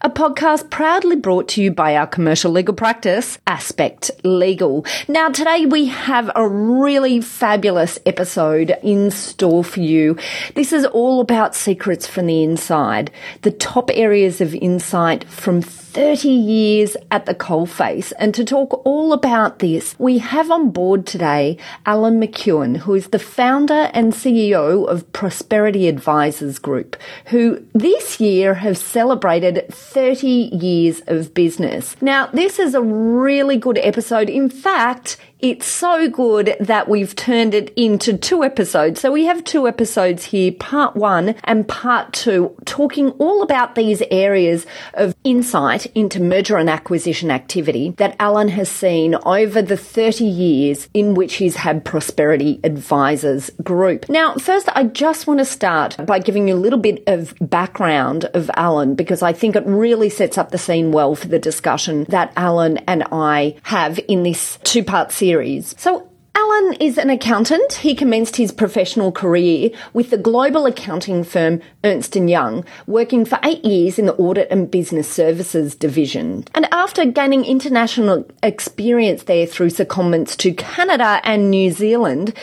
a podcast proudly brought to you by our commercial legal practice, Aspect Legal. Now, today we have a really fabulous episode in store for you. This is all about secrets from the inside, the top areas of insight from 30 years at the coalface. And to talk all about this, we have on board today Allan McKeown, who is the founder and CEO of Prosperity Advisers Group, who this year have celebrated 30 years of business. Now, this is a really good episode. In fact, it's so good that we've turned it into two episodes. So we have two episodes here, part one and part two, talking all about these areas of insight into merger and acquisition activity that Allan has seen over the 30 years in which he's had Prosperity Advisers Group. Now, first, I just want to start by giving you a little bit of background of Allan because I think it really sets up the scene well for the discussion that Allan and I have in this two part series. So, Allan is an accountant. He commenced his professional career with the global accounting firm Ernst & Young, working for eight years in the audit and business services division. And after gaining international experience there through secondments to Canada and New Zealand,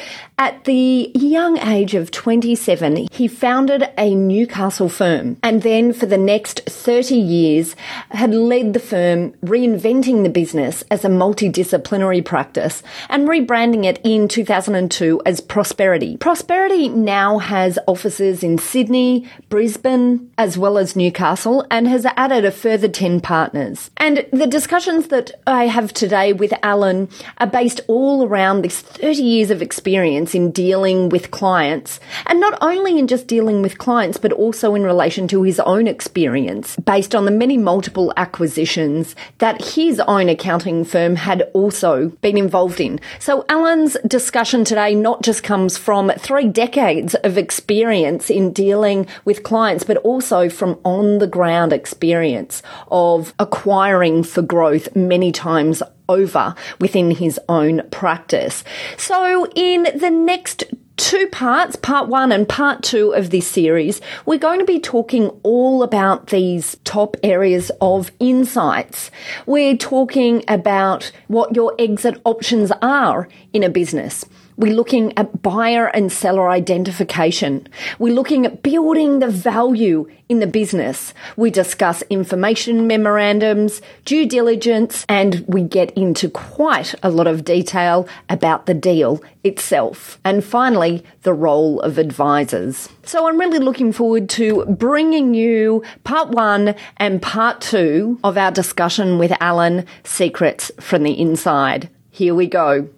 at the young age of 27, he founded a Newcastle firm and then for the next 30 years had led the firm reinventing the business as a multidisciplinary practice and rebranding it in 2002 as Prosperity. Prosperity now has offices in Sydney, Brisbane, as well as Newcastle and has added a further 10 partners. And the discussions that I have today with Allan are based all around this 30 years of experience in dealing with clients and not only in just dealing with clients, but also in relation to his own experience based on the many multiple acquisitions that his own accounting firm had also been involved in. So Allan's discussion today not just comes from three decades of experience in dealing with clients, but also from on the ground experience of acquiring for growth many times over within his own practice. So in the next two parts, part one and part two of this series, we're going to be talking all about these top areas of insights. We're talking about what your exit options are in a business. We're looking at buyer and seller identification. We're looking at building the value in the business. We discuss information memorandums, due diligence, and we get into quite a lot of detail about the deal itself. And finally, the role of advisors. So I'm really looking forward to bringing you part one and part two of our discussion with Allan Secrets from the Inside. Here we go.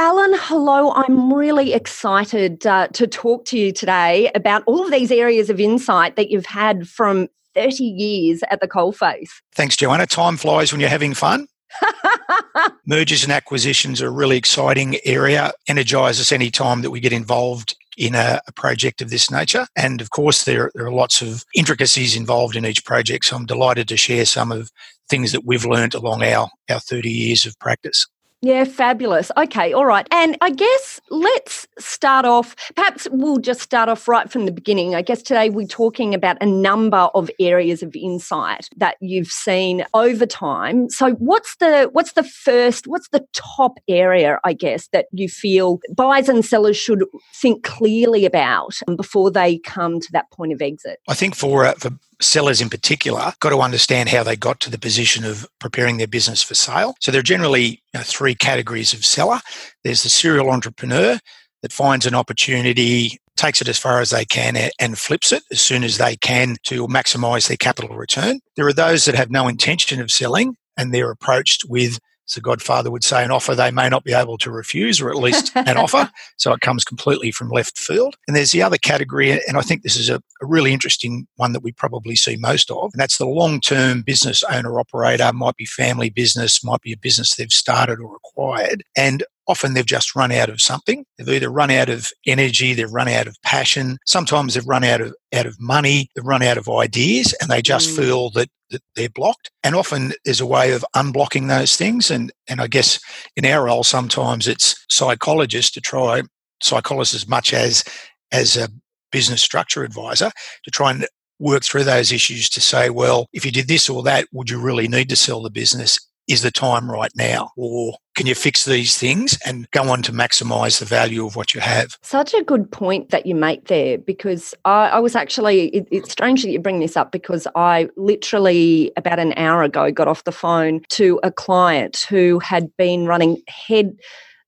Allan, hello. I'm really excited uh, to talk to you today about all of these areas of insight that you've had from 30 years at the coalface. Thanks, Joanna. Time flies when you're having fun. Mergers and acquisitions are a really exciting area. Energize us any time that we get involved in a, a, project of this nature. And of course, there, there are lots of intricacies involved in each project. So I'm delighted to share some of things that we've learned along our, our 30 years of practice. Yeah, fabulous. Okay, all right. And I guess let's start off, perhaps we'll just start off right from the beginning. I guess today we're talking about a number of areas of insight that you've seen over time. So what's the what's the first, what's the top area, I guess, that you feel buyers and sellers should think clearly about before they come to that point of exit? I think for uh, for sellers in particular got to understand how they got to the position of preparing their business for sale. So there are generally you know, three categories of seller. There's the serial entrepreneur that finds an opportunity, takes it as far as they can, and flips it as soon as they can to maximize their capital return. There are those that have no intention of selling and they're approached with the Godfather would say, an offer they may not be able to refuse, or at least an offer. So it comes completely from left field. And there's the other category, and I think this is a, a really interesting one that we probably see most of, and that's the long term business owner operator, might be family business, might be a business they've started or acquired. And often they've just run out of something. They've either run out of energy, they've run out of passion. Sometimes they've run out of out of money, they've run out of ideas, and they just mm. feel that, that they're blocked. And often there's a way of unblocking those things. And and I guess in our role, sometimes it's psychologists to try psychologists as much as as a business structure advisor to try and work through those issues to say, well, if you did this or that, would you really need to sell the business? Is the time right now? Or can you fix these things and go on to maximize the value of what you have? Such a good point that you make there because I, I was actually, it, it's strange that you bring this up because I literally about an hour ago got off the phone to a client who had been running head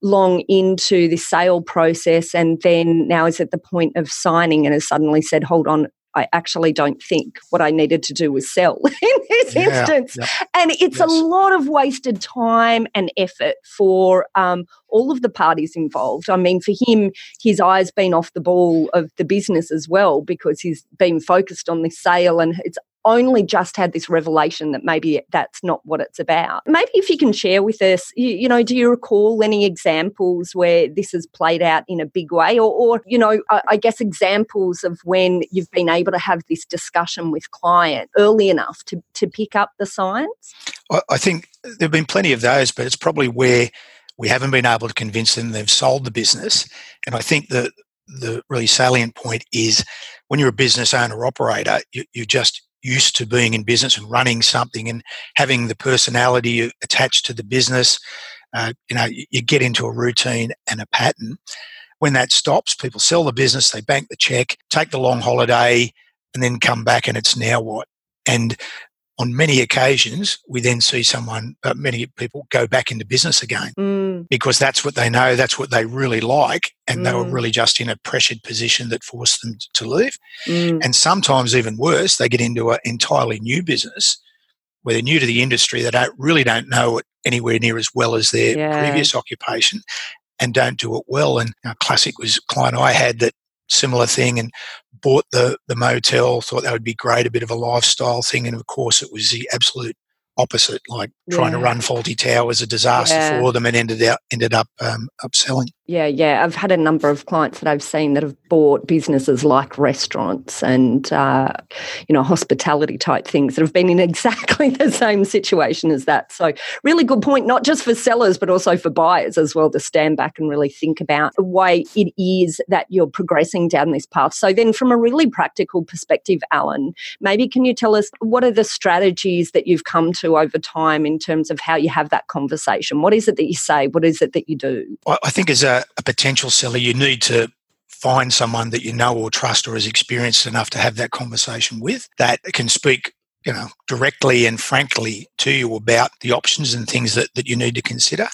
long into the sale process and then now is at the point of signing and has suddenly said, hold on, I actually don't think what I needed to do was sell in this yeah, instance. Yeah. And it's yes. a lot of wasted time and effort for um, all of the parties involved. I mean, for him, his eyes been off the ball of the business as well because he's been focused on the sale and it's only just had this revelation that maybe that's not what it's about. Maybe if you can share with us, you, you know, do you recall any examples where this has played out in a big way, or, or you know, I, I guess examples of when you've been able to have this discussion with client early enough to to pick up the signs? I think there've been plenty of those, but it's probably where we haven't been able to convince them they've sold the business. And I think that the really salient point is when you're a business owner operator, you, you just used to being in business and running something and having the personality attached to the business. Uh, you know, you, get into a routine and a pattern. When that stops, people sell the business, they bank the check, take the long holiday, and then come back, and it's now what? And on many occasions, we then see someone, uh, many people go back into business again mm. Because that's what they know, that's what they really like, and mm. they were mm. really just in a pressured position that forced them to leave. Mm. And sometimes, even worse, they get into an entirely new business where they're new to the industry, they don't really don't know it anywhere near as well as their yeah. previous occupation, and don't do it well. And know, classic was a client I had that similar thing and bought the the motel, thought that would be great, a bit of a lifestyle thing, and of course it was the absolute opposite, like trying yeah. to run Fawlty Towers, a disaster yeah. for them, and ended up ended up um, upselling. Yeah, yeah. I've had a number of clients that I've seen that have bought businesses like restaurants and uh, you know hospitality type things that have been in exactly the same situation as that. So really good point, not just for sellers but also for buyers as well to stand back and really think about the way it is that you're progressing down this path. So then, from a really practical perspective, Allan, maybe can you tell us what are the strategies that you've come to over time in terms of how you have that conversation? What is it that you say? What is it that you do? I think as a a, potential seller, you need to find someone that you know or trust or is experienced enough to have that conversation with that can speak you know directly and frankly to you about the options and things that, that you need to consider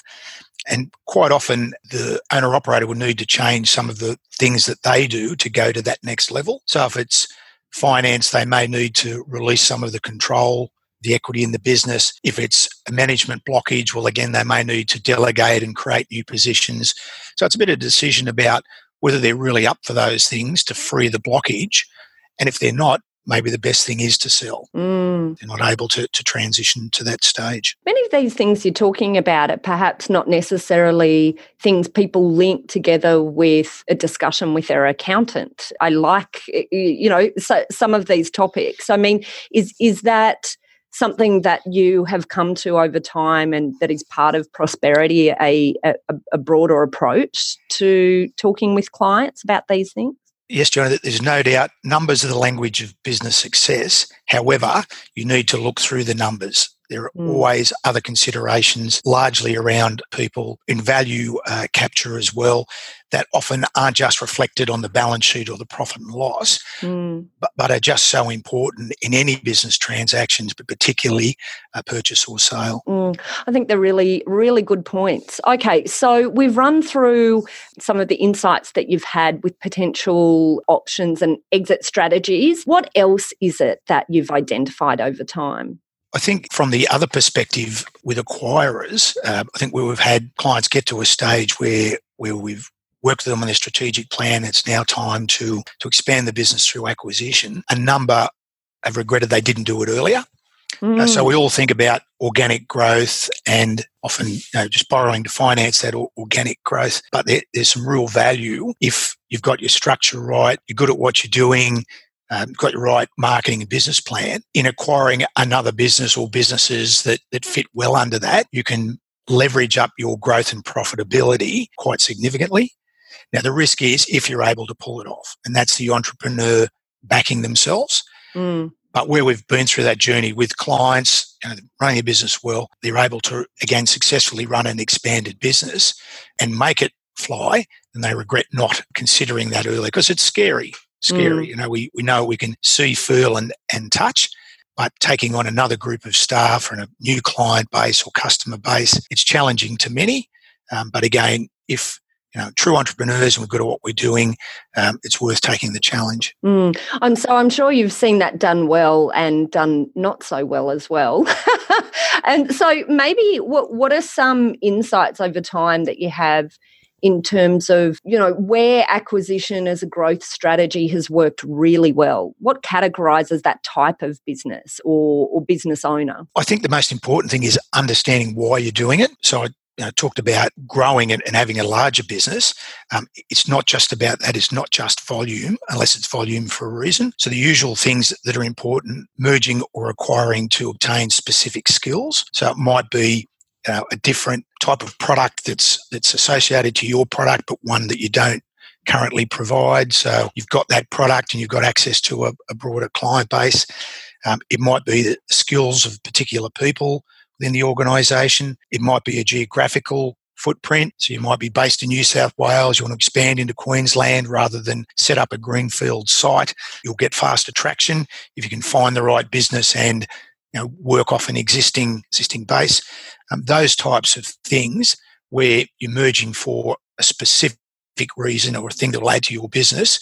and quite often the owner operator will need to change some of the things that they do to go to that next level so if it's finance they may need to release some of the control the equity in the business. If it's a management blockage, well, again, they may need to delegate and create new positions. So it's a bit of a decision about whether they're really up for those things to free the blockage. And if they're not, maybe the best thing is to sell. Mm. They're not able to, to transition to that stage. Many of these things you're talking about are perhaps not necessarily things people link together with a discussion with their accountant. I like, you know, so, some of these topics. I mean, is is that something that you have come to over time and that is part of prosperity, a, a, a broader approach to talking with clients about these things? Yes, Joanna, there's no doubt numbers are the language of business success. However, you need to look through the numbers. There are mm. always other considerations, largely around people in value uh, capture as well, that often aren't just reflected on the balance sheet or the profit and loss, mm. but, but are just so important in any business transactions, but particularly a purchase or sale. Mm. I think they're really, really good points. Okay, so we've run through some of the insights that you've had with potential options and exit strategies. What else is it that you've identified over time? I think from the other perspective with acquirers, uh, I think where we've had clients get to a stage where where we've worked with them on their strategic plan, it's now time to to expand the business through acquisition. A number have regretted they didn't do it earlier. Mm. Uh, so mm. we all think about organic growth and often you know, just borrowing to finance that organic growth. But there, there's some real value if you've got your structure right, you're good at what you're doing, um, got your right marketing and business plan in acquiring another business or businesses that, that fit well under that. You can leverage up your growth and profitability quite significantly. Now, the risk is if you're able to pull it off, and that's the entrepreneur backing themselves. Mm. But where we've been through that journey with clients, you know, running a business well, they're able to again successfully run an expanded business and make it fly, and they regret not considering that early because it's scary. Scary. Mm. You know, we, we know we can see, feel, and, and touch, but taking on another group of staff and a new client base or customer base, it's challenging to many. Um, but again, if you know, true entrepreneurs and we're good at what we're doing, um, it's worth taking the challenge. Mm. And so I'm sure you've seen that done well and done not so well as well. and so maybe what what are some insights over time that you have in terms of you know where acquisition as a growth strategy has worked really well what categorizes that type of business or, or business owner i think the most important thing is understanding why you're doing it so i you know, talked about growing and, and having a larger business. Um, it's not just about that. It's not just volume, unless it's volume for a reason. So the usual things that are important: merging or acquiring to obtain specific skills. So it might be uh, a different type of product that's that's associated to your product, but one that you don't currently provide. So you've got that product and you've got access to a, a broader client base. Um, it might be the skills of particular people within the organisation. It might be a geographical footprint. So you might be based in New South Wales, you want to expand into Queensland rather than set up a greenfield site. You'll get faster traction if you can find the right business and you know, work off an existing existing base. Um, those types of things where you're merging for a specific reason or a thing that will add to your business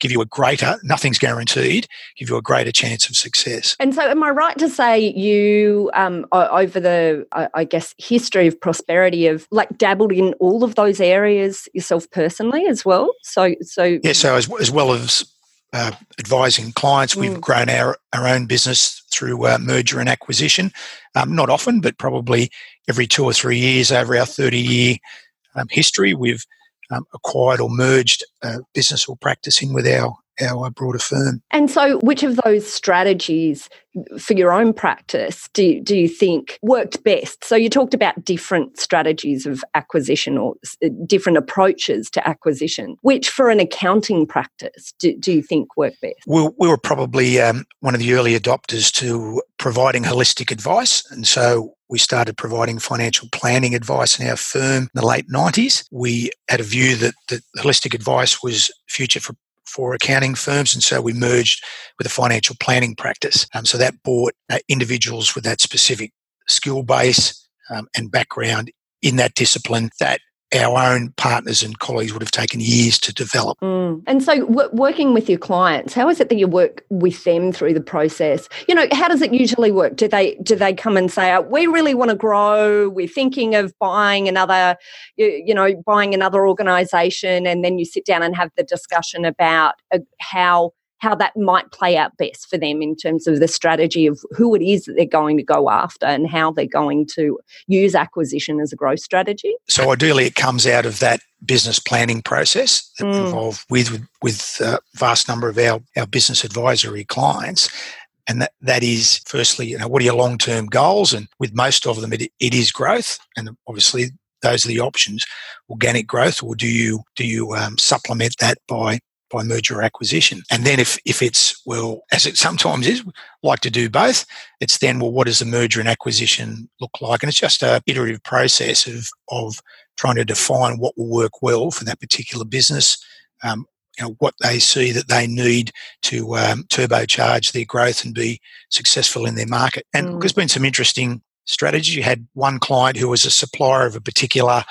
give you a greater nothing's guaranteed give you a greater chance of success and so am i right to say you um, over the i guess history of prosperity of like dabbled in all of those areas yourself personally as well so so yeah so as, as well as uh, advising clients. We've mm. grown our, our own business through uh, merger and acquisition. Um, not often, but probably every two or three years over our 30 year um, history, we've um, acquired or merged a business or practice in with our our a firm. And so, which of those strategies for your own practice do, do you think worked best? So, you talked about different strategies of acquisition or uh, different approaches to acquisition. Which, for an accounting practice, do, do you think worked best? We, we were probably um, one of the early adopters to providing holistic advice. And so, we started providing financial planning advice in our firm in the late 90s. We had a view that, that holistic advice was future for for accounting firms, and so we merged with a financial planning practice. Um, so that brought uh, individuals with that specific skill base um, and background in that discipline that our own partners and colleagues would have taken years to develop. Mm. And so, w- working with your clients, how is it that you work with them through the process? You know, how does it usually work? Do they do they come and say, oh, "We really want to grow. We're thinking of buying another, you, you know, buying another organisation," and then you sit down and have the discussion about uh, how how that might play out best for them in terms of the strategy of who it is that they're going to go after and how they're going to use acquisition as a growth strategy. So ideally, it comes out of that business planning process that mm. we involve with with a vast number of our, our business advisory clients. And that, that is firstly, you know, what are your long term goals? And with most of them, it, it is growth. And obviously, those are the options: organic growth, or do you do you um, supplement that by by merger or acquisition. And then if, if it's, well, as it sometimes is, like to do both, it's then, well, what does a merger and acquisition look like? And it's just a iterative process of, of trying to define what will work well for that particular business, um, you know, what they see that they need to um, turbocharge their growth and be successful in their market. And mm. there's been some interesting strategies. You had one client who was a supplier of a particular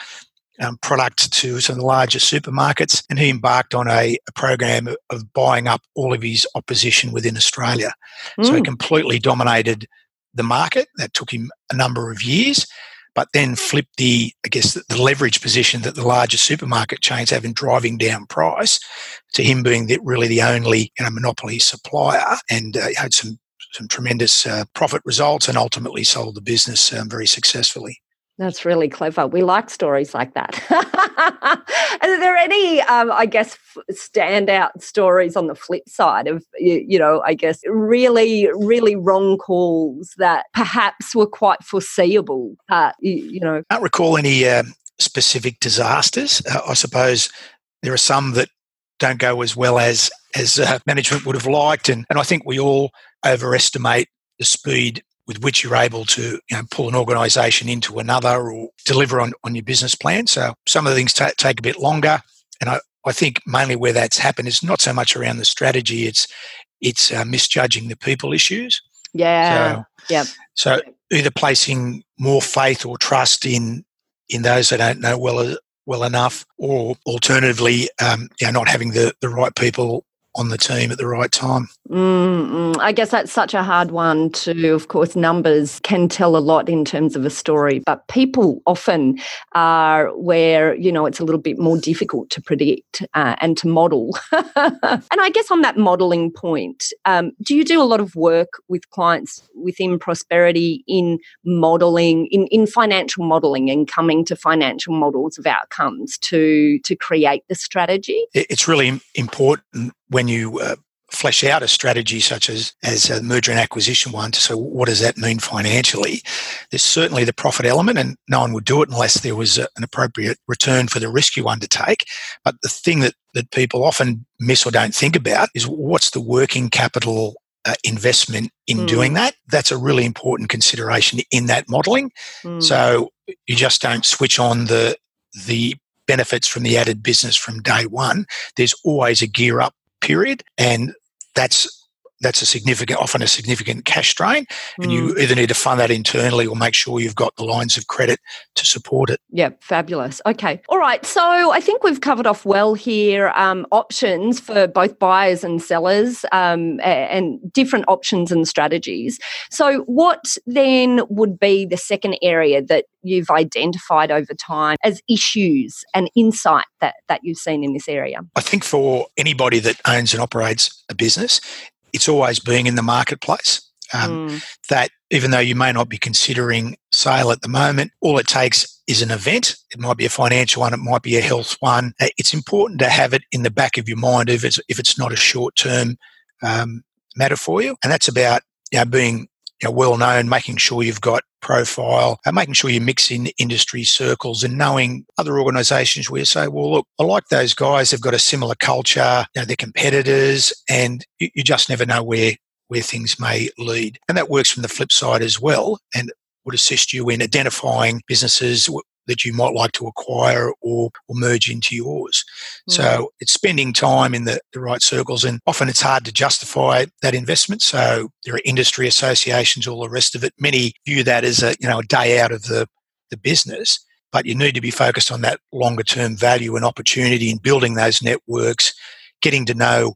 um, product to some of the larger supermarkets, and he embarked on a, a, program of buying up all of his opposition within Australia. Mm. So he mm. completely dominated the market. That took him a number of years, but then flipped the, I guess, the, the leverage position that the larger supermarket chains have in driving down price to him being the, really the only you know, monopoly supplier and uh, had some some tremendous uh, profit results and ultimately sold the business um, very successfully. That's really clever. We like stories like that. Are there any, um, I guess, standout stories on the flip side of, you, you, know, I guess, really, really wrong calls that perhaps were quite foreseeable? Uh, you, you, know, I can't recall any uh, specific disasters. Uh, I suppose there are some that don't go as well as as uh, management would have liked, and and I think we all overestimate the speed with which you're able to you know, pull an organisation into another or deliver on, on your business plan. So some of the things t- take a bit longer, and I, I think mainly where that's happened is not so much around the strategy; it's it's uh, misjudging the people issues. Yeah. So, yeah. So either placing more faith or trust in in those that don't know well well enough, or alternatively, um, you know, not having the, the right people on the team at the right time. Mm-mm. I guess that's such a hard one to, of course, numbers can tell a lot in terms of a story, but people often are where, you know, it's a little bit more difficult to predict uh, and to model. and I guess on that modeling point, um, do you do a lot of work with clients within prosperity in modeling, in, in financial modeling and coming to financial models of outcomes to, to create the strategy? It's really important when you uh, flesh out a strategy such as as a merger and acquisition one so what does that mean financially? There's certainly the profit element and no one would do it unless there was a, an appropriate return for the risk you undertake but the thing that that people often miss or don't think about is what's the working capital uh, investment in mm. doing that? That's a really important consideration in that modeling. Mm. so you just don't switch on the the benefits from the added business from day one. There's always a gear up period, and that's that's a significant, often a significant cash drain, and mm. you either need to fund that internally or make sure you've got the lines of credit to support it. Yeah, fabulous. Okay, all right. So I think we've covered off well here um, options for both buyers and sellers, um, and different options and strategies. So, what then would be the second area that you've identified over time as issues and insight that that you've seen in this area? I think for anybody that owns and operates a business, it's always being in the marketplace. Um, mm. That even though you may not be considering sale at the moment, all it takes is an event. It might be a financial one, it might be a health one. Uh, it's important to have it in the back of your mind if it's if it's not a short term um, matter for you, and that's about you know, being you know, well known, making sure you've got profile, and making sure you mix in industry circles and knowing other organisations where you say, well, look, I like those guys. They've got a similar culture. You know, they're competitors, and you, you just never know where where things may lead. And that works from the flip side as well, and would assist you in identifying businesses that you might like to acquire or, or merge into yours. Mm. So it's spending time in the, the right circles, and often it's hard to justify that investment. So there are industry associations, all the rest of it. Many view that as a you know a day out of the the business, but you need to be focused on that longer term value and opportunity in building those networks, getting to know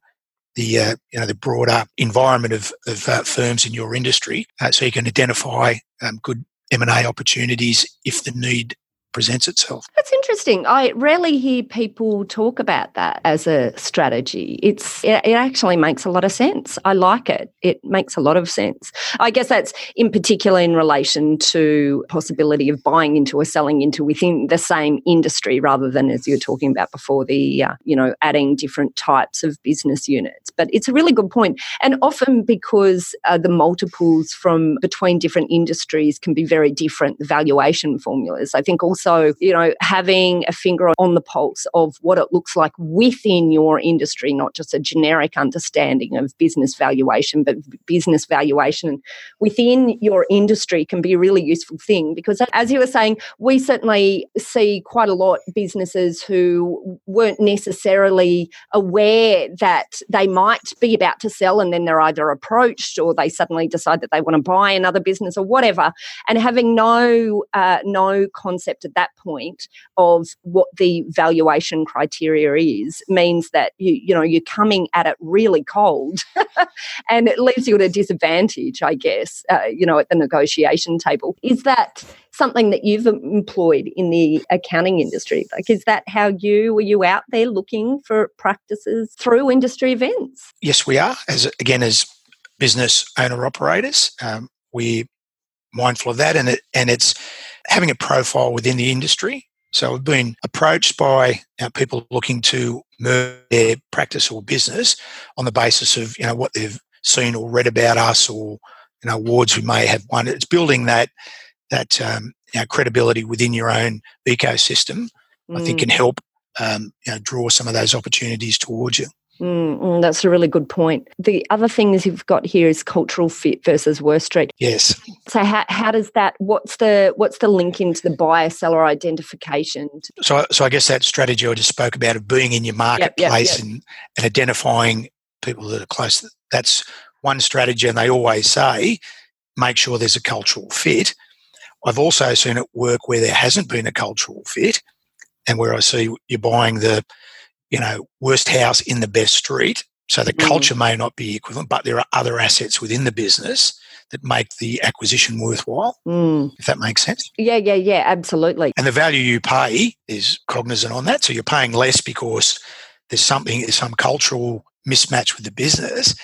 the uh, you know the broader environment of, of uh, firms in your industry, uh, so you can identify um, good M and A opportunities if the need presents itself. That's interesting. I rarely hear people talk about that as a strategy. It's it, actually makes a lot of sense. I like it. It makes a lot of sense. I guess that's in particular in relation to possibility of buying into or selling into within the same industry rather than as you were talking about before the uh, you know adding different types of business units. But it's a really good point. And often because uh, the multiples from between different industries can be very different, the valuation formulas. I think also so, you know, having a finger on the pulse of what it looks like within your industry, not just a generic understanding of business valuation, but business valuation within your industry can be a really useful thing because, as you were saying, we certainly see quite a lot businesses who weren't necessarily aware that they might be about to sell and then they're either approached or they suddenly decide that they want to buy another business or whatever. And having no uh, no concept at that point of what the valuation criteria is means that you you know you're coming at it really cold and it leaves you at a disadvantage i guess uh, you know at the negotiation table. Is that something that you've employed in the accounting industry? Like is that how you were you out there looking for practices through industry events? Yes we are. As again as business owner operators um, we mindful of that and it and it's having a profile within the industry so we've been approached by you know, people looking to merge their practice or business on the basis of you know what they've seen or read about us or you know awards we may have won. It's building that that um, you know, credibility within your own ecosystem. Mm. I think can help um, you know, draw some of those opportunities towards you. Mm, mm, that's a really good point. The other things you've got here is cultural fit versus worst street. Yes. So how, how does that? What's the what's the link into the buyer seller identification? So so I guess that strategy I just spoke about of being in your marketplace yep, yep, yep. And, and identifying people that are close. That's one strategy, and they always say make sure there's a cultural fit. I've also seen it work where there hasn't been a cultural fit, and where I see you're buying the you know, worst house in the best street. So the mm. culture may not be equivalent, but there are other assets within the business that make the acquisition worthwhile, mm. if that makes sense. Yeah, yeah, yeah, absolutely. And the value you pay is cognizant on that. So you're paying less because there's something, there's some cultural mismatch with the business.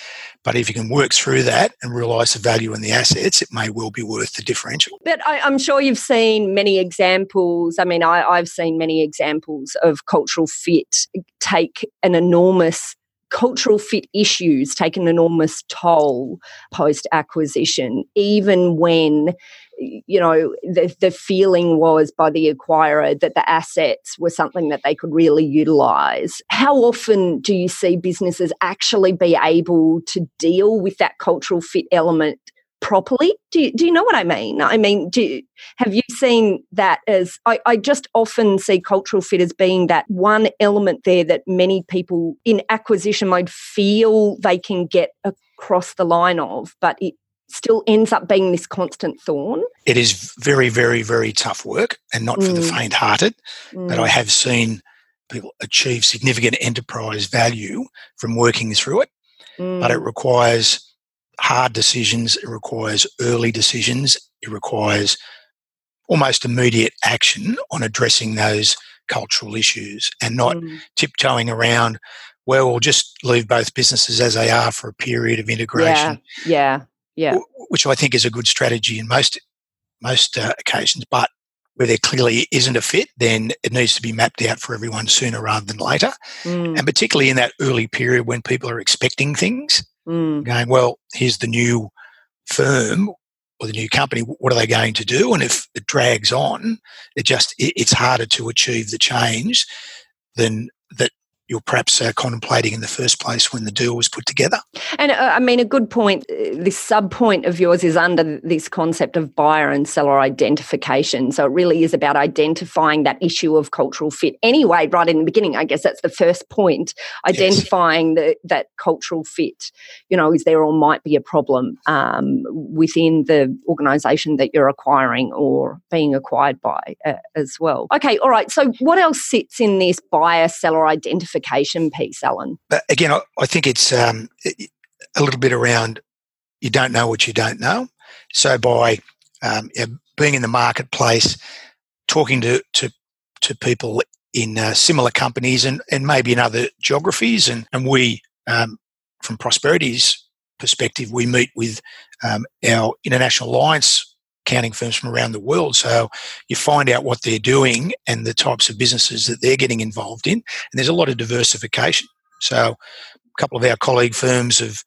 But if you can work through that and realize the value in the assets, it may well be worth the differential. But I, am sure you've seen many examples. I mean, I, I've seen many examples of cultural fit take an enormous cultural fit issues take an enormous toll post acquisition, even when you know the, the feeling was by the acquirer that the assets were something that they could really utilize. How often do you see businesses actually be able to deal with that cultural fit element properly? Do you, do you know what i mean? I mean do you, have you seen that as I, I just often see cultural fit as being that one element there that many people in acquisition mode feel they can get across the line of but it still ends up being this constant thorn. It is very, very, very tough work and not mm. for the mm. faint hearted. Mm. But I have seen people achieve significant enterprise value from working through it. Mm. But it mm. requires hard decisions, it requires early decisions, it requires almost immediate action on addressing those cultural issues and not mm. tiptoeing around well, we'll just leave both businesses as they are for a period of integration. Yeah, yeah yeah. which I think is a good strategy in most most uh, occasions. But where there clearly isn't a fit, then it needs to be mapped out for everyone sooner rather than later. Mm. And particularly in that early period when people are expecting things, mm. going, well, here's the new firm or the new company. What are they going to do? And if it drags on, it just it, it's harder to achieve the change than you're perhaps uh, contemplating in the first place when the deal was put together. And uh, I mean, a good point, uh, this sub point of yours is under this concept of buyer and seller identification. So it really is about identifying that issue of cultural fit anyway, right in the beginning. I guess that's the first point, identifying yes. the, that cultural fit. You know, is there or might be a problem um, within the organisation that you're acquiring or being acquired by uh, as well. Okay, all right. So what else sits in this buyer seller identification? Identification piece, Allan? But again, I, think it's um, a little bit around you don't know what you don't know. So by um, being in the marketplace, talking to to, to people in uh, similar companies and, and maybe in other geographies, and and we um, from Prosperity's perspective, we meet with um, our international alliance accounting firms from around the world. So you find out what they're doing and the types of businesses that they're getting involved in. And there's a lot of diversification. So a couple of our colleague firms have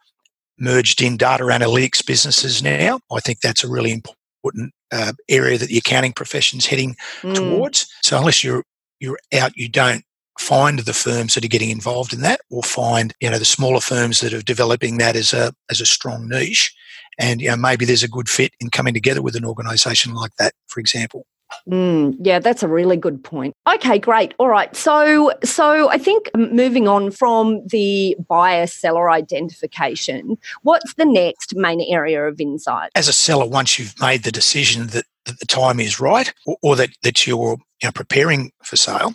merged in data analytics businesses now. I think that's a really important uh, area that the accounting profession is heading mm. towards. So unless you're you're out, you don't find the firms that are getting involved in that or find you know the smaller firms that are developing that as a as a strong niche and you know, maybe there's a good fit in coming together with an organization like that, for example. Mm, yeah, that's a really good point. Okay, great. All right. So, so I think moving on from the buyer seller identification, what's the next main area of insight? As a seller, once you've made the decision that, that the time is right, or, or that that you're you know, preparing for sale.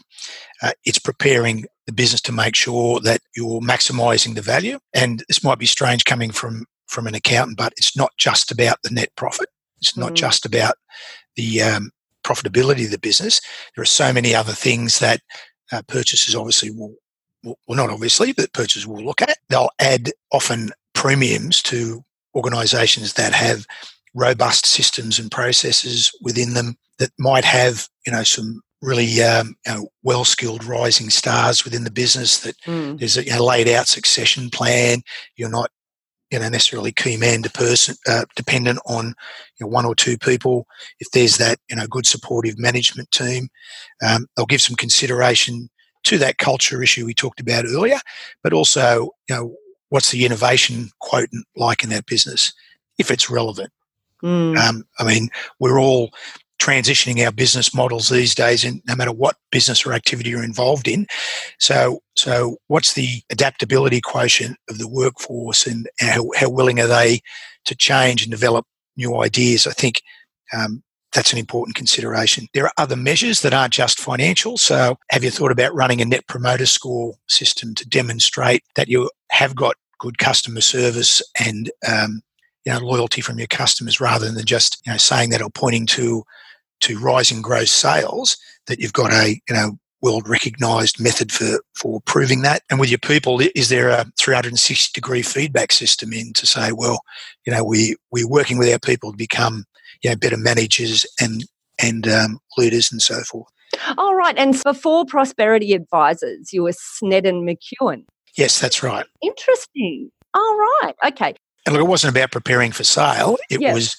Uh, it's preparing the business to make sure that you're maximising the value. And this might be strange coming from from an accountant, but it's not just about the net profit. It's not mm. just about the um, profitability of the business. There are so many other things that uh, purchasers obviously will, will, well, not obviously, but purchasers will look at. They'll add often premiums to organisations that have robust systems and processes within them that might have, you know, some really um, you know, well skilled rising stars within the business that mm. there's a you know, laid out succession plan. You're not you know necessarily key man to person uh, dependent on you know, one or two people. If there's that you know good supportive management team, um, they'll give some consideration to that culture issue we talked about earlier, but also you know what's the innovation quotient like in that business if it's relevant. Mm. Um, I mean, we're all transitioning our business models these days and no matter what business or activity you're involved in so so what's the adaptability quotient of the workforce and how, how willing are they to change and develop new ideas i think um, that's an important consideration. There are other measures that aren't just financial. So, have you thought about running a net promoter score system to demonstrate that you have got good customer service and um, you know loyalty from your customers, rather than just you know saying that or pointing to to rising gross sales, that you've got a you know world recognized method for for proving that. And with your people is there a 360 degree feedback system in to say well you know we we're working with our people to become you know better managers and and um, leaders and so forth all right and before prosperity advisors you were Snedden McKeown. Yes that's right. Interesting. All right okay. And look it wasn't about preparing for sale. It yes. was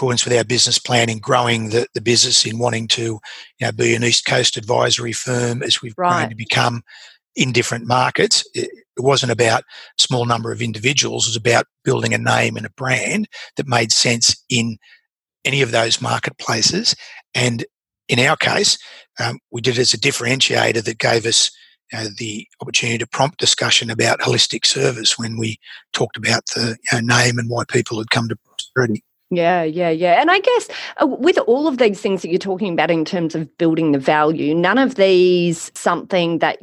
accordance with our business plan in growing the, the business in wanting to you know, be an East Coast advisory firm as we've right. grown to become in different markets. It, it wasn't about a small number of individuals. It was about building a name and a brand that made sense in any of those marketplaces. And in our case, um, we did it as a differentiator that gave us know, the opportunity to prompt discussion about holistic service when we talked about the you know, name and why people had come to prosperity. Yeah, yeah, yeah. And I guess uh, with all of these things that you're talking about in terms of building the value, none of these something that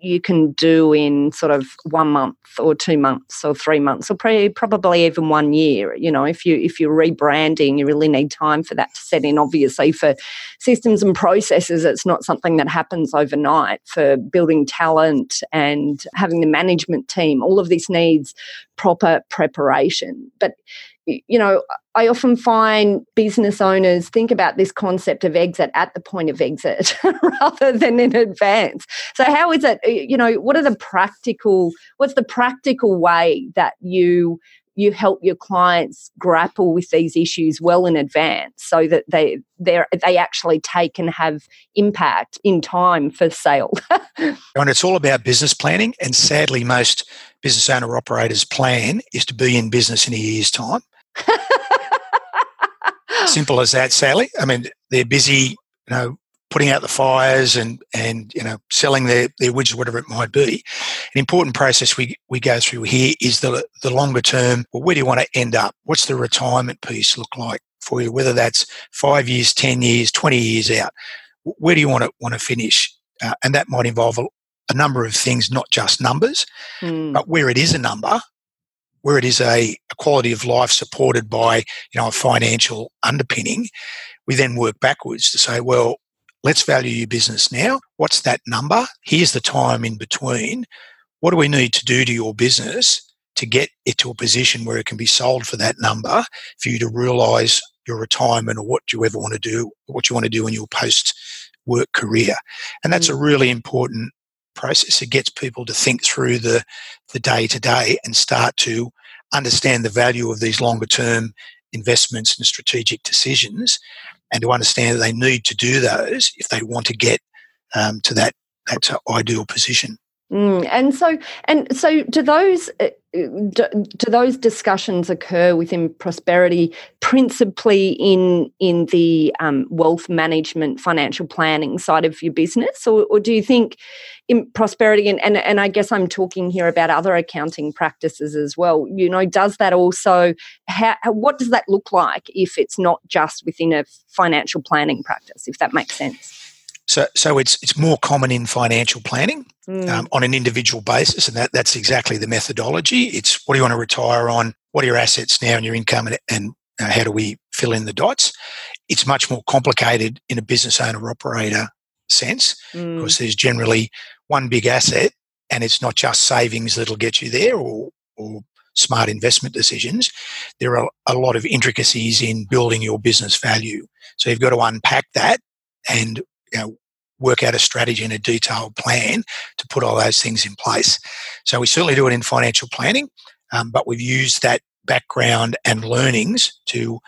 you can do in sort of one month or two months or three months or probably even one year you know if you if you're rebranding you really need time for that to set in obviously for systems and processes it's not something that happens overnight for building talent and having the management team all of this needs proper preparation but you know, I often find business owners think about this concept of exit at the point of exit rather than in advance. So, how is it, you know, what are the practical, what's the practical way that you you help your clients grapple with these issues well in advance so that they they they actually take and have impact in time for sale. and it's all about business planning and sadly most business owner operators plan is to be in business in a year's time. Simple as that, Sally. I mean, they're busy, you know, putting out the fires and and you know selling their their widget, whatever it might be. An important process we we go through here is the the longer term. Well, where do you want to end up? What's the retirement piece look like for you? Whether that's five years, ten years, twenty years out. Where do you want to want to finish? Uh, and that might involve a, a, number of things, not just numbers, mm. but where it is a number, where it is a, a quality of life supported by you know a financial underpinning, we then work backwards to say, well, let's value your business now. What's that number? Here's the time in between. What do we need to do to your business to get it to a position where it can be sold for that number for you to realize your retirement or what you ever want to do, what you want to do in your post work career. And that's a mm. really important process. It gets people to think through the the day to day and start to understand the value of these longer term investments and strategic decisions, and to understand that they need to do those if they want to get um, to that that ideal position. Mm, and so, and so, do those uh, do, do, those discussions occur within prosperity, principally in in the um, wealth management, financial planning side of your business, or, or do you think in prosperity and, and and I guess I'm talking here about other accounting practices as well. You know, does that also? How, what does that look like if it's not just within a financial planning practice? If that makes sense. So, so it's it's more common in financial planning Mm. um, on an individual basis, and that, that's exactly the methodology. It's what do you want to retire on? What are your assets now and your income, and, and uh, how do we fill in the dots? It's much more complicated in a business owner operator sense Mm. because there's generally one big asset, and it's not just savings that'll get you there, or or smart investment decisions. There are a lot of intricacies in building your business value. So you've got to unpack that and you know, work out a strategy and a detailed plan to put all those things in place. So we certainly do it in financial planning, um, but we've used that background and learnings to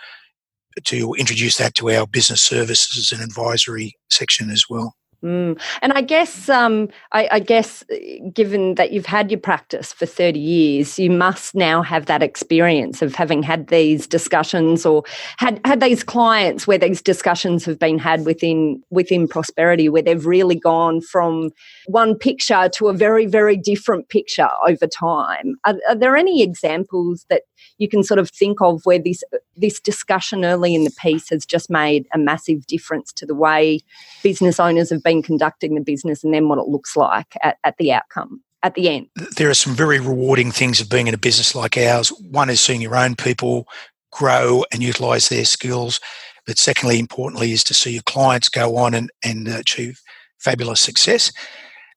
to introduce that to our business services and advisory section as well. Mm. And I guess, um, I, I guess, uh, given that you've had your practice for thirty years, you must now have that experience of having had these discussions or had had these clients where these discussions have been had within within prosperity, where they've really gone from one picture to a very very different picture over time. Are, are there any examples that you can sort of think of where this this discussion early in the piece has just made a massive difference to the way business owners have been conducting the business and then what it looks like at, at the outcome at the end There are some very rewarding things of being in a business like ours. One is seeing your own people grow and utilize their skills. But secondly, importantly, is to see your clients go on and, and achieve fabulous success.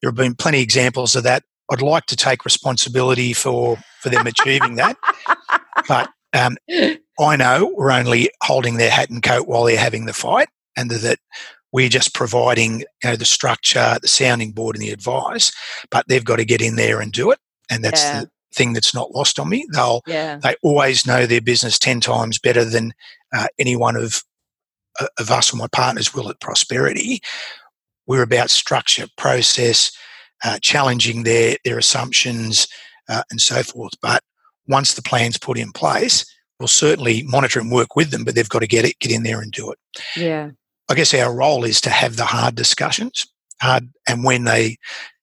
There have been plenty of examples of that. I'd like to take responsibility for, for them achieving that. But um, I know we're only holding their hat and coat while they're having the fight, and that we're just providing you know, the structure, the sounding board, and the advice. But they've got to get in there and do it, and that's Yeah. the thing that's not lost on me. They'll yeah they always know their business ten times better than uh, any one of uh, of us or my partners will at Prosperity. We're about structure, process, uh, challenging their their assumptions, uh, and so forth. But once the plan's put in place, we'll certainly monitor and work with them. But they've got to get it, get in there and do it. yeah I guess our role is to have the hard discussions, hard, and when they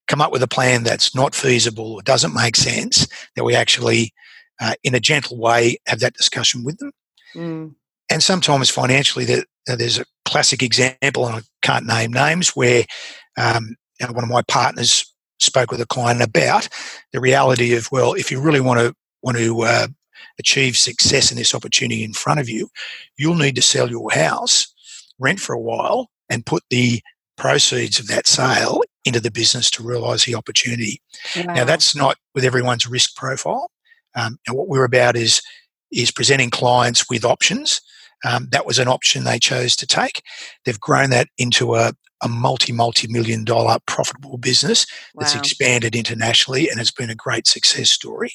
come up with a plan that's not feasible or doesn't make sense, that we actually, uh, in a gentle way, have that discussion with them. Mm. And sometimes financially, there, there's a classic example, and I can't name names, where um, one of my partners spoke with a client about the reality of well, if you really want to want to uh, achieve success in this opportunity in front of you, you'll need to sell your house, rent for a while, and put the proceeds of that sale into the business to realise the opportunity. Now that's not with everyone's risk profile. Um, and what we're about is is presenting clients with options. Um, that was an option they chose to take. They've grown that into a, a multi multi million dollar profitable business that's Wow. expanded internationally, and it's been a great success story.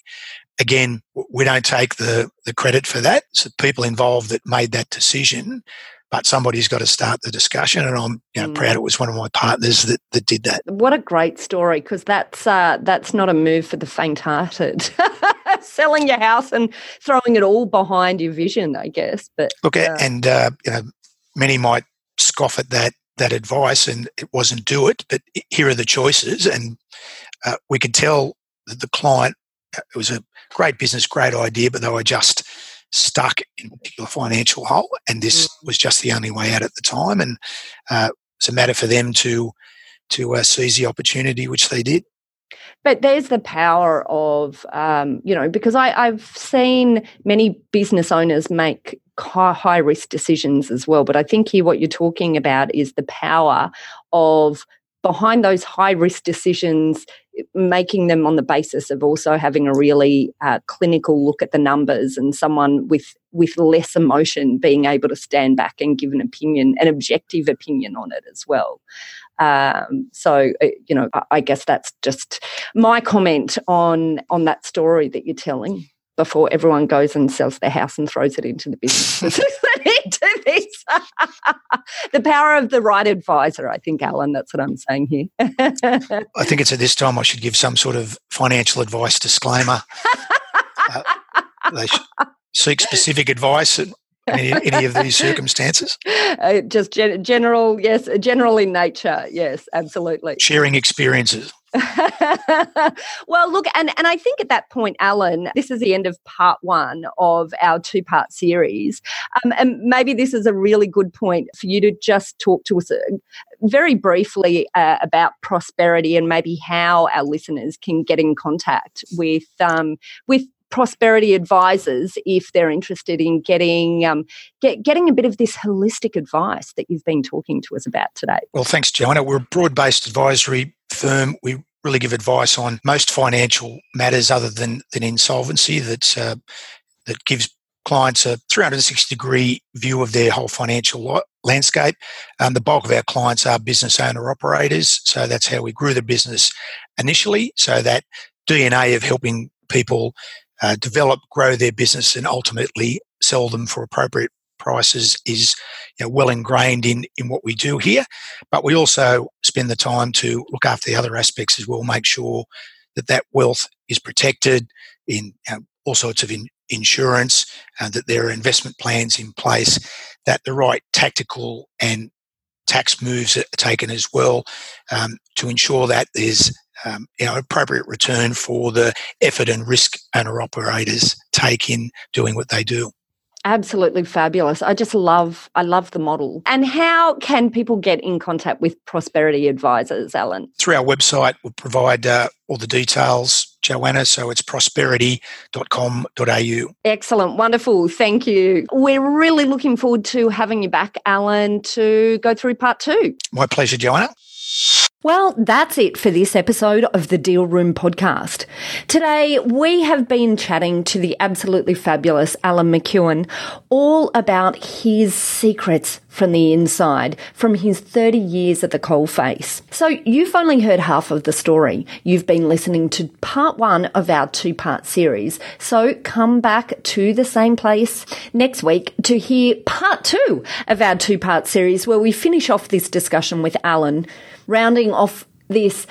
Again, we don't take the the credit for that. It's the people involved that made that decision. But somebody's got to start the discussion, and I'm you know, Mm. proud it was one of my partners that, that did that. What a great story because that's uh, that's not a move for the faint-hearted. Selling your house and throwing it all behind your vision, I guess. But Look, Yeah. and uh, you know, many might scoff at that that advice, and it wasn't do it. But here are the choices, and uh, we could tell that the client uh, it was a great business, great idea, but they were just stuck in a particular financial hole, and this Mm. was just the only way out at the time. And uh, it's a matter for them to to uh, seize the opportunity, which they did. But there's the power of, um, you know, because I, I've seen many business owners make high, high risk decisions as well. But I think here what you're talking about is the power of behind those high risk decisions, making them on the basis of also having a really uh, clinical look at the numbers and someone with with less emotion being able to stand back and give an opinion, an objective opinion on it as well. Um, so, uh, you know, I, I guess that's just my comment on on that story that you're telling before everyone goes and sells their house and throws it into the business. the power of the right advisor, I think, Allan. That's what I'm saying here. I think it's at this time I should give some sort of financial advice disclaimer. uh, they seek specific advice in any, any of these circumstances. Uh, just gen- general, yes, general in nature. Yes, absolutely. Sharing experiences. well, look, and, and I think at that point, Allan, this is the end of part one of our two part series. Um, and maybe this is a really good point for you to just talk to us. uh, very briefly uh, about prosperity and maybe how our listeners can get in contact with um, with Prosperity Advisers if they're interested in getting um, get, getting a bit of this holistic advice that you've been talking to us about today. Well, thanks, Joanna. We're a broad-based advisory firm. We really give advice on most financial matters other than than insolvency. That's uh, that gives clients a 360 degree view of their whole financial landscape. Um, the bulk of our clients are business owner operators, so that's how we grew the business initially. So that DNA of helping people uh, develop, grow their business, and ultimately sell them for appropriate prices is you know, well ingrained in, in what we do here. But we also spend the time to look after the other aspects as well, make sure that that wealth is protected in know, all sorts of in, insurance, and that there are investment plans in place, that the right tactical and tax moves are taken as well um, to ensure that there's um, you know, appropriate return for the effort and risk owner operators take in doing what they do. Absolutely fabulous. I just love I love the model. And how can people get in contact with Prosperity Advisers, Allan? Through our website, we'll provide uh, all the details, Joanna. So it's prosperity.com.au. Excellent. Wonderful. Thank you. We're really looking forward to having you back, Allan, to go through part two. My pleasure, Joanna. Well, that's it for this episode of the Deal Room podcast. Today, we have been chatting to the absolutely fabulous Allan McKeown all about his secrets from the inside, from his 30 years at the coalface. So you've only heard half of the story. You've been listening to part one of our two part series. So come back to the same place next week to hear part two of our two part series where we finish off this discussion with Allan rounding off this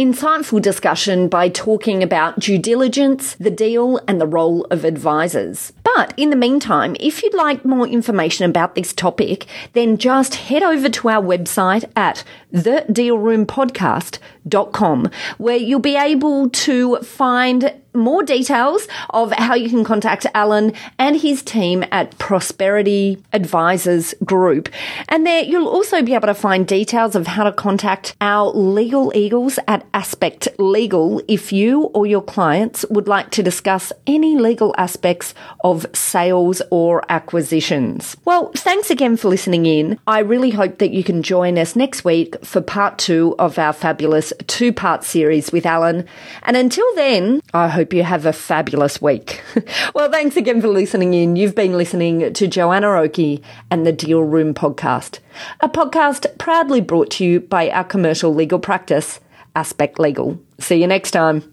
insightful discussion by talking about due diligence, the deal, and the role of advisors. But in the meantime, if you'd like more information about this topic, then just head over to our website at thedealroompodcast.com, where you'll be able to find more details of how you can contact Allan and his team at Prosperity Advisers Group. And there you'll also be able to find details of how to contact our legal eagles at Aspect Legal if you or your clients would like to discuss any legal aspects of sales or acquisitions. Well, thanks again for listening in. I really hope that you can join us next week for part two of our fabulous two part series with Allan. And until then, I hope you have a fabulous week. well, thanks again for listening in. You've been listening to Joanna Oakey and the Deal Room podcast, a podcast proudly brought to you by our commercial legal practice, Aspect Legal. See you next time.